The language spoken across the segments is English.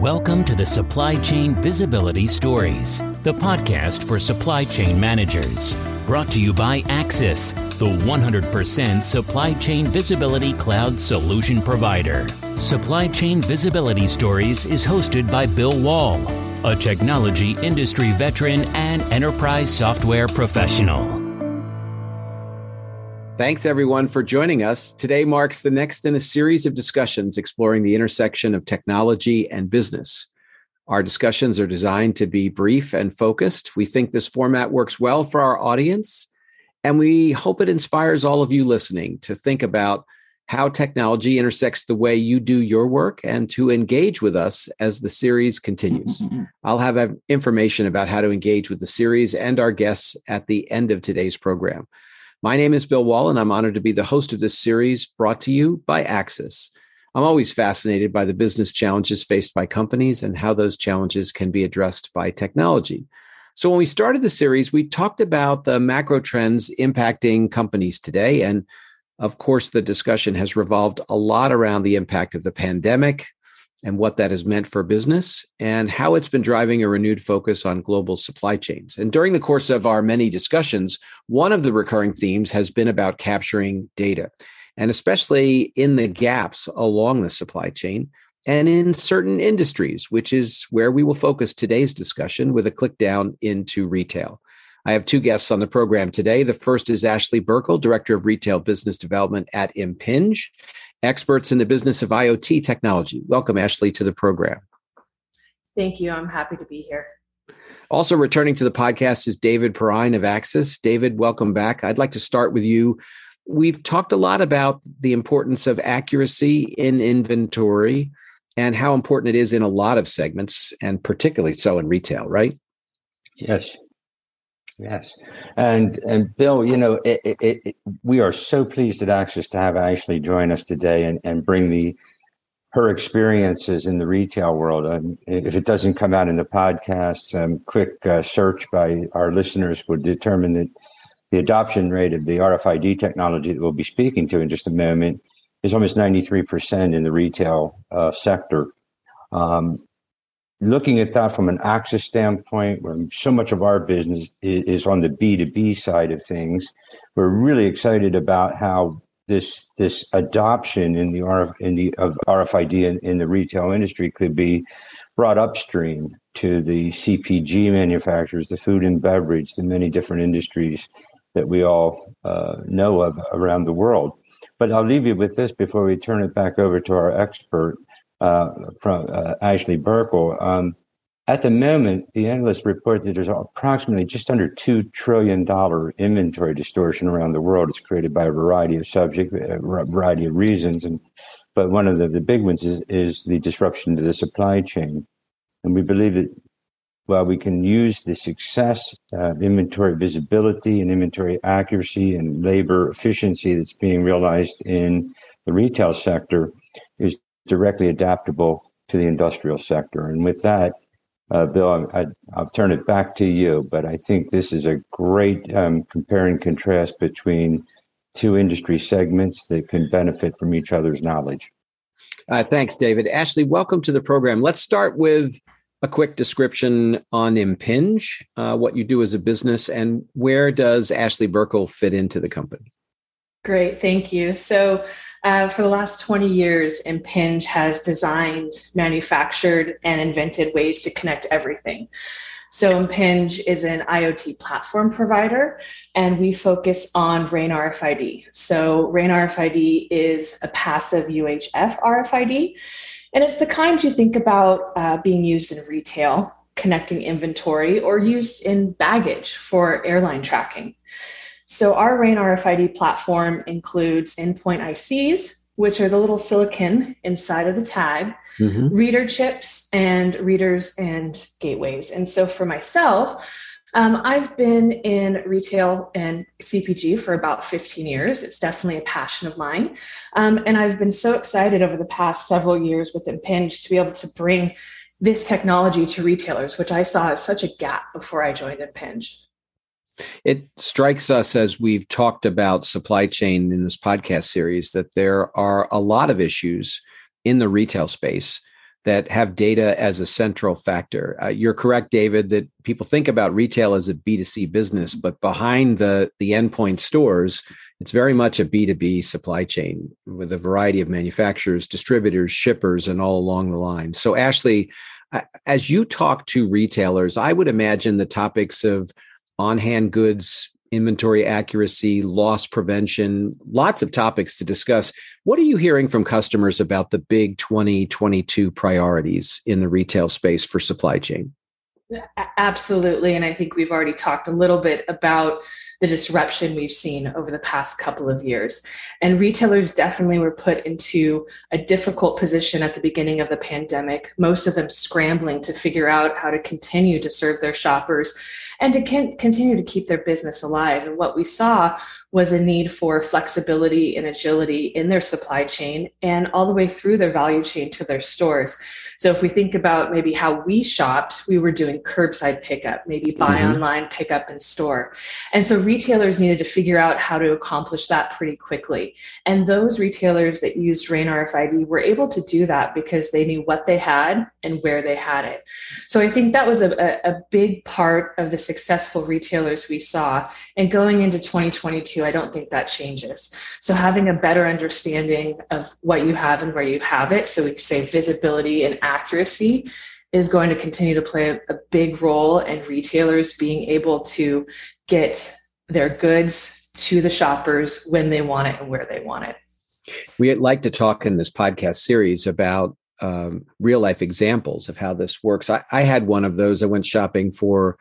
Welcome to the Supply Chain Visibility Stories, the podcast for supply chain managers. Brought to you by Acsis, the 100% supply chain visibility cloud solution provider. Supply Chain Visibility Stories is hosted by Bill Wall, a technology industry veteran and enterprise software professional. Thanks, everyone, for joining us. Today marks the next in a series of discussions exploring the intersection of technology and business. Our discussions are designed to be brief and focused. We think this format works well for our audience, and we hope it inspires all of you listening to think about how technology intersects the way you do your work and to engage with us as the series continues. I'll have information about how to engage with the series and our guests at the end of today's program. My name is Bill Wall, and I'm honored to be the host of this series brought to you by Acsis. I'm always fascinated by the business challenges faced by companies and how those challenges can be addressed by technology. So, when we started the series, we talked about the macro trends impacting companies today. And of course, the discussion has revolved a lot around the impact of the pandemic, and what that has meant for business and how it's been driving a renewed focus on global supply chains. And during the course of our many discussions, one of the recurring themes has been about capturing data, and especially in the gaps along the supply chain and in certain industries, which is where we will focus today's discussion with a click down into retail. I have two guests on the program today. The first is Ashley Burkle, Director of Retail Business Development at Impinj, experts in the business of IoT technology. Welcome, Ashley, to the program. Thank you. I'm happy to be here. Also returning to the podcast is David Perrine of Acsis. David, welcome back. I'd like to start with you. We've talked a lot about the importance of accuracy in inventory and how important it is in a lot of segments, and particularly so in retail, right? Yes. Yes, and and Bill, you know, it, it, it, we are so pleased at Acsis to have Ashley join us today and, and bring the her experiences in the retail world. And if it doesn't come out in the podcast, um, quick uh, search by our listeners would determine that the adoption rate of the RFID technology that we'll be speaking to in just a moment is almost 93% in the retail uh, sector. Um, looking at that from an Acsis standpoint, where so much of our business is on the B2B side of things, we're really excited about how this this adoption in the RF, in the of RFID in, in the retail industry could be brought upstream to the CPG manufacturers, the food and beverage, the many different industries that we all uh, know of around the world. But I'll leave you with this before we turn it back over to our expert uh, from uh, Ashley Burkle. Um, at the moment, the analysts report that there's approximately just under $2 trillion inventory distortion around the world. It's created by a variety of subjects, a variety of reasons. And, but one of the, the big ones is, is the disruption to the supply chain. And we believe that while we can use the success of inventory visibility and inventory accuracy and labor efficiency that's being realized in the retail sector is directly adaptable to the industrial sector. And with that, uh, Bill, I, will turn it back to you. But I think this is a great um, compare and contrast between two industry segments that can benefit from each other's knowledge. Uh, thanks, David. Ashley, welcome to the program. Let's start with a quick description on Impinj, uh, what you do as a business, and where does Ashley Burkle fit into the company? Great, thank you. So, uh, for the last 20 years, Impinj has designed, manufactured, and invented ways to connect everything. So, Impinj is an IoT platform provider, and we focus on RAIN RFID. So, RAIN RFID is a passive UHF RFID, and it's the kind you think about uh, being used in retail, connecting inventory, or used in baggage for airline tracking. So our RAIN RFID platform includes endpoint ICs, which are the little silicon inside of the tag, mm-hmm. reader chips, and readers and gateways. And so for myself, um, I've been in retail and CPG for about 15 years. It's definitely a passion of mine. Um, and I've been so excited over the past several years with Impinj to be able to bring this technology to retailers, which I saw as such a gap before I joined Impinj. It strikes us as we've talked about supply chain in this podcast series that there are a lot of issues in the retail space that have data as a central factor. Uh, you're correct, David, that people think about retail as a B2C business, but behind the, the endpoint stores, it's very much a B2B supply chain with a variety of manufacturers, distributors, shippers, and all along the line. So, Ashley, as you talk to retailers, I would imagine the topics of on hand goods inventory accuracy, loss prevention, lots of topics to discuss. What are you hearing from customers about the big 2022 priorities in the retail space for supply chain? Absolutely. And I think we've already talked a little bit about the disruption we've seen over the past couple of years. And retailers definitely were put into a difficult position at the beginning of the pandemic, most of them scrambling to figure out how to continue to serve their shoppers and to continue to keep their business alive. And what we saw was a need for flexibility and agility in their supply chain and all the way through their value chain to their stores. So if we think about maybe how we shopped, we were doing curbside pickup, maybe buy mm-hmm. online, pick up in store. And so retailers needed to figure out how to accomplish that pretty quickly. And those retailers that used RAIN RFID were able to do that because they knew what they had and where they had it. So I think that was a, a, a big part of the successful retailers we saw. And going into 2022, I don't think that changes. So having a better understanding of what you have and where you have it, so we say visibility and accuracy is going to continue to play a, big role in retailers being able to get their goods to the shoppers when they want it and where they want it. We'd like to talk in this podcast series about um, real life examples of how this works. I, I, had one of those. I went shopping for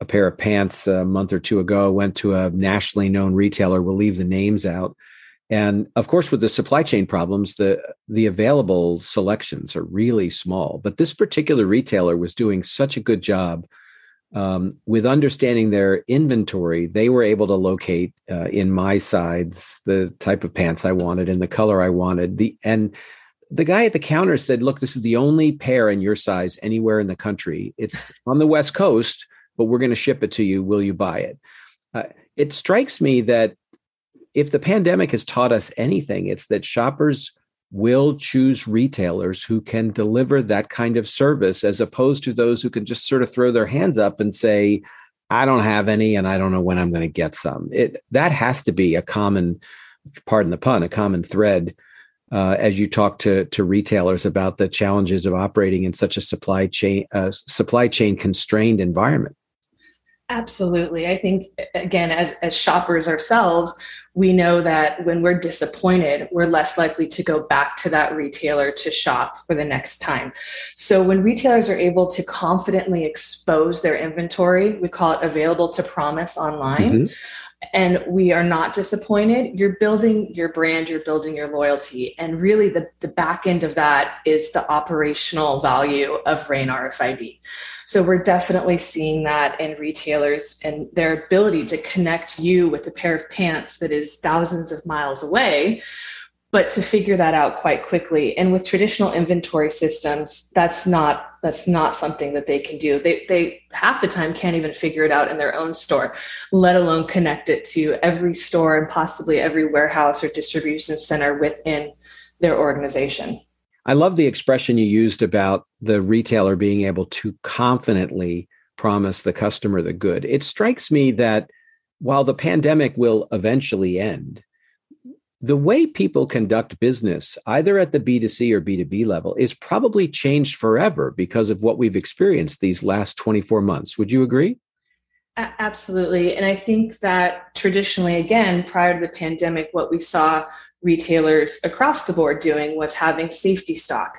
a pair of pants a month or two ago. Went to a nationally known retailer. We'll leave the names out, and of course, with the supply chain problems, the the available selections are really small. But this particular retailer was doing such a good job um, with understanding their inventory. They were able to locate uh, in my size the type of pants I wanted and the color I wanted. The and the guy at the counter said, "Look, this is the only pair in your size anywhere in the country. It's on the West Coast, but we're going to ship it to you. Will you buy it?" Uh, it strikes me that if the pandemic has taught us anything, it's that shoppers will choose retailers who can deliver that kind of service as opposed to those who can just sort of throw their hands up and say, I don't have any and I don't know when I'm going to get some. It that has to be a common, pardon the pun, a common thread uh, as you talk to to retailers about the challenges of operating in such a supply chain uh, supply chain constrained environment. Absolutely. I think, again, as, as shoppers ourselves, we know that when we're disappointed, we're less likely to go back to that retailer to shop for the next time. So when retailers are able to confidently expose their inventory, we call it available to promise online. Mm-hmm and we are not disappointed, you're building your brand, you're building your loyalty. And really, the, the back end of that is the operational value of RAIN RFID. So we're definitely seeing that in retailers and their ability to connect you with a pair of pants that is thousands of miles away but to figure that out quite quickly. And with traditional inventory systems that's not that's not something that they can do. They they half the time can't even figure it out in their own store let alone connect it to every store and possibly every warehouse or distribution center within their organization i love the expression you used about the retailer being able to confidently promise the customer the good it strikes me that while the pandemic will eventually end the way people conduct business, either at the B2C or B2B level, is probably changed forever because of what we've experienced these last 24 months. Would you agree? Absolutely. And I think that traditionally, again, prior to the pandemic, what we saw retailers across the board doing was having safety stock,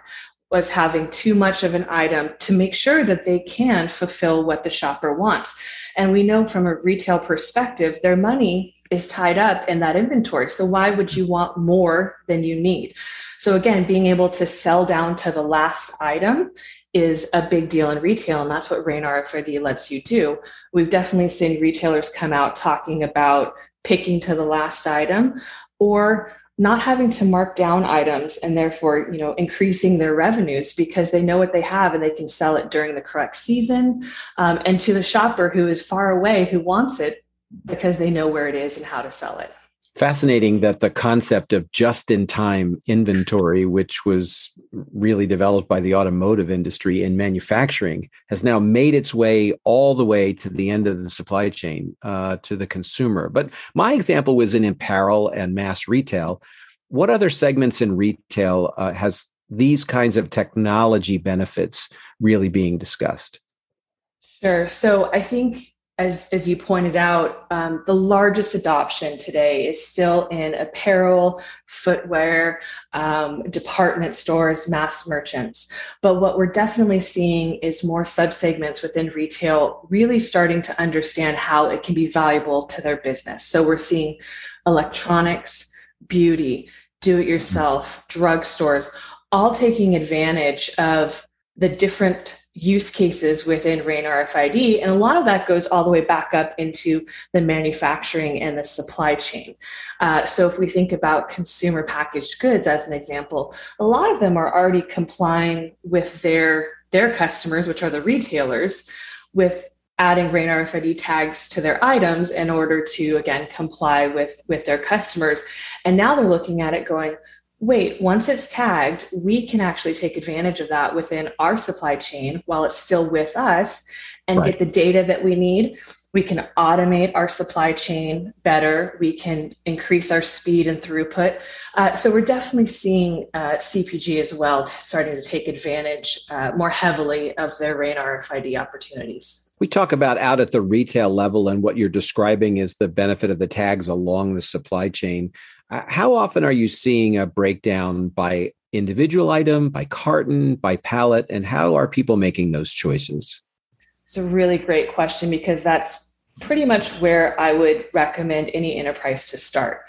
was having too much of an item to make sure that they can fulfill what the shopper wants. And we know from a retail perspective, their money is tied up in that inventory. So why would you want more than you need? So again, being able to sell down to the last item is a big deal in retail, and that's what RAIN RFID lets you do. We've definitely seen retailers come out talking about picking to the last item or not having to mark down items and therefore you know increasing their revenues because they know what they have and they can sell it during the correct season um, and to the shopper who is far away who wants it because they know where it is and how to sell it. Fascinating that the concept of just in time inventory, which was really developed by the automotive industry in manufacturing, has now made its way all the way to the end of the supply chain uh, to the consumer. But my example was in apparel and mass retail. What other segments in retail uh, has these kinds of technology benefits really being discussed? Sure. So I think as, as you pointed out, um, the largest adoption today is still in apparel, footwear, um, department stores, mass merchants. But what we're definitely seeing is more subsegments within retail really starting to understand how it can be valuable to their business. So we're seeing electronics, beauty, do it yourself, drugstores, all taking advantage of the different use cases within RAIN RFID. And a lot of that goes all the way back up into the manufacturing and the supply chain. Uh, so if we think about consumer packaged goods as an example, a lot of them are already complying with their, their customers, which are the retailers, with adding RAIN RFID tags to their items in order to again comply with with their customers and now they're looking at it going wait, once it's tagged, we can actually take advantage of that within our supply chain while it's still with us and right. get the data that we need. We can automate our supply chain better. We can increase our speed and throughput. Uh, so we're definitely seeing uh, CPG as well starting to take advantage uh, more heavily of their RAIN RFID opportunities. We talk about out at the retail level, and what you're describing is the benefit of the tags along the supply chain. Uh, how often are you seeing a breakdown by individual item, by carton, by pallet, and how are people making those choices? It's a really great question because that's pretty much where I would recommend any enterprise to start.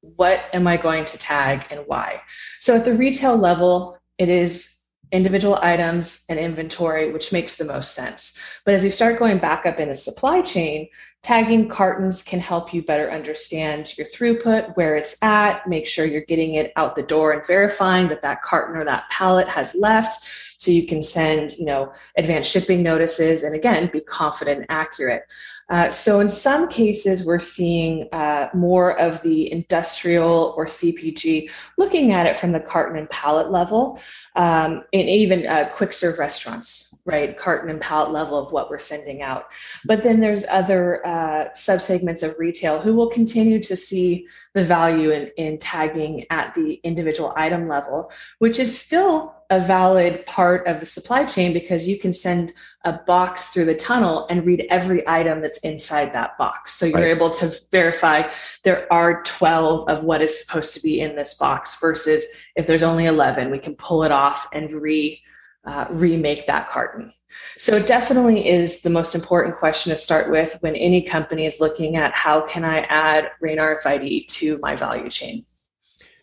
What am I going to tag and why? So at the retail level, it is individual items and inventory, which makes the most sense. But as you start going back up in the supply chain, tagging cartons can help you better understand your throughput, where it's at, make sure you're getting it out the door and verifying that that carton or that pallet has left. So you can send, you know, advanced shipping notices and again, be confident and accurate. Uh, so in some cases, we're seeing uh, more of the industrial or CPG looking at it from the carton and pallet level, um, and even uh, quick serve restaurants, right? Carton and pallet level of what we're sending out. But then there's other uh, subsegments of retail who will continue to see the value in, in tagging at the individual item level, which is still a valid part of the supply chain because you can send a box through the tunnel and read every item that's inside that box. So you're right. able to verify there are 12 of what is supposed to be in this box versus if there's only 11, we can pull it off and re uh, remake that carton. So it definitely is the most important question to start with when any company is looking at how can I add RAIN RFID to my value chain.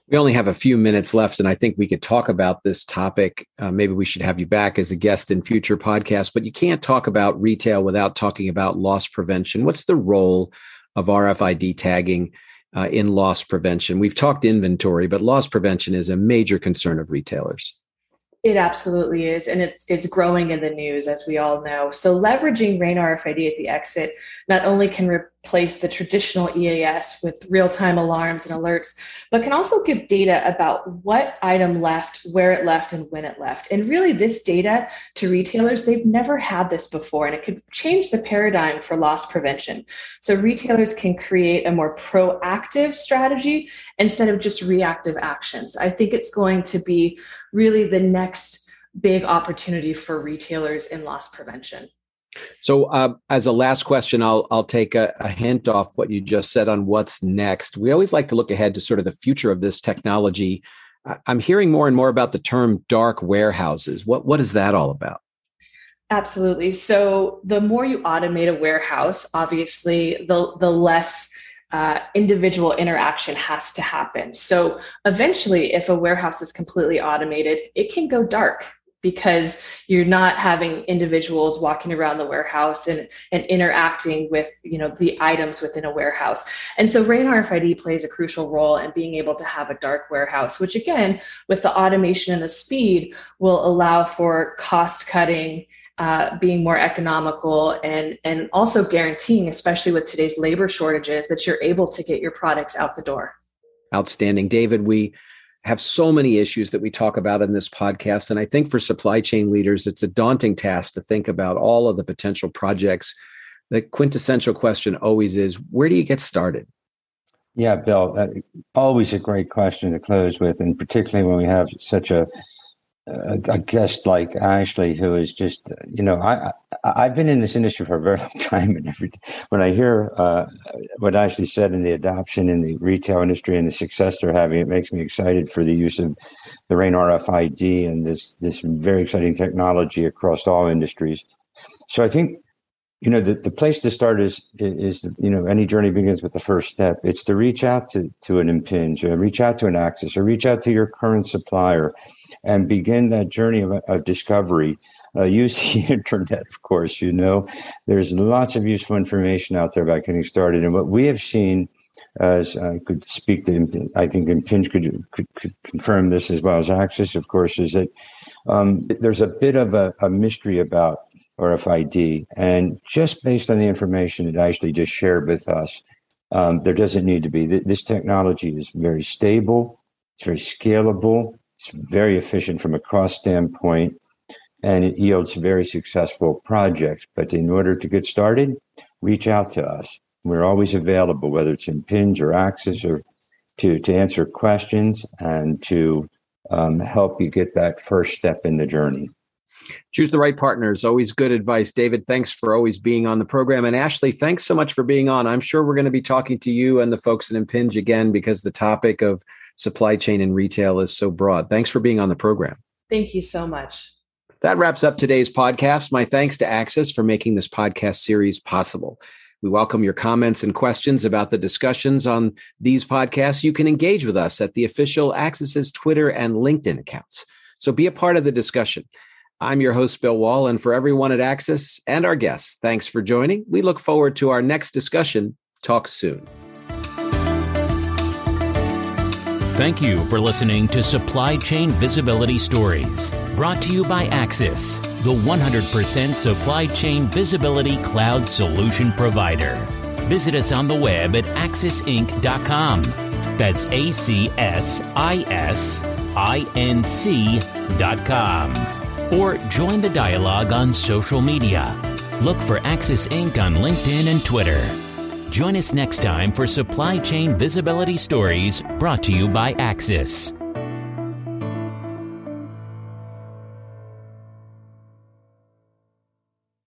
We only have a few minutes left, and I think we could talk about this topic. Uh, maybe we should have you back as a guest in future podcasts, but you can't talk about retail without talking about loss prevention. What's the role of RFID tagging uh, in loss prevention? We've talked inventory, but loss prevention is a major concern of retailers. It absolutely is. And it's, it's growing in the news, as we all know. So, leveraging RAIN RFID at the exit not only can replace the traditional EAS with real time alarms and alerts, but can also give data about what item left, where it left, and when it left. And really, this data to retailers, they've never had this before, and it could change the paradigm for loss prevention. So, retailers can create a more proactive strategy instead of just reactive actions. I think it's going to be really the next big opportunity for retailers in loss prevention. So, uh, as a last question, I'll I'll take a, a, hint off what you just said on what's next. We always like to look ahead to sort of the future of this technology. I'm hearing more and more about the term dark warehouses. What what is that all about? Absolutely. So, the more you automate a warehouse, obviously, the the less uh, individual interaction has to happen. So eventually, if a warehouse is completely automated, it can go dark because you're not having individuals walking around the warehouse and, and interacting with you know the items within a warehouse. And so rain rfid plays a crucial role in being able to have a dark warehouse which again with the automation and the speed will allow for cost cutting uh, being more economical and and also guaranteeing especially with today's labor shortages that you're able to get your products out the door. Outstanding. David we have so many issues that we talk about in this podcast. And i think for supply chain leaders it's a daunting task to think about all of the potential projects the quintessential question always is where do you get started? Yeah, Bill, always a great question to close with, and particularly when we have such a a, guest like Ashley, who is just, you know, I, I have been in this industry for a very long time, and every when I hear uh, what Ashley said in the adoption in the retail industry and the success they're having, it makes me excited for the use of the Rain RFID and this this very exciting technology across all industries. So I think you know the, the place to start is is you know any journey begins with the first step. It's to reach out to to an Impinj, or reach out to an acsis or reach out to your current supplier and begin that journey of, of discovery uh, use the internet of course you know. There's lots of useful information out there about getting started. And what we have seen as I could speak to, I think Impinj could, could, could, confirm this as well as Acsis, of course, is that um, there's a bit of a, a mystery about RFID. And just based on the information that Ashley just shared with us, um, there doesn't need to be. This technology is very stable, it's very scalable, it's very efficient from a cost standpoint, and it yields very successful projects. But in order to get started, reach out to us. We're always available, whether it's Impinj or Acsis or to, to answer questions and to um, help you get that first step in the journey. Choose the right partners. Always good advice. David, thanks for always being on the program. And Ashley, thanks so much for being on. I'm sure we're going to be talking to you and the folks at Impinj again because the topic of supply chain and retail is so broad. Thanks for being on the program. Thank you so much. That wraps up today's podcast. My thanks to Acsis for making this podcast series possible. We welcome your comments and questions about the discussions on these podcasts. You can engage with us at the official Acsis's Twitter and LinkedIn accounts. So be a part of the discussion. I'm your host, Bill Wall, and for everyone at Acsis and our guests, thanks for joining. We look forward to our next discussion. Talk soon. Thank you for listening to Supply Chain Visibility Stories, brought to you by Acsis, the 100% supply chain visibility cloud solution provider. Visit us on the web at acsisinc.com. That's a c s i s i n c A C S I S I N C.com or join the dialogue on social media. Look for Acsis Inc. on LinkedIn and Twitter. Join us next time for Supply Chain Visibility Stories brought to you by Acsis.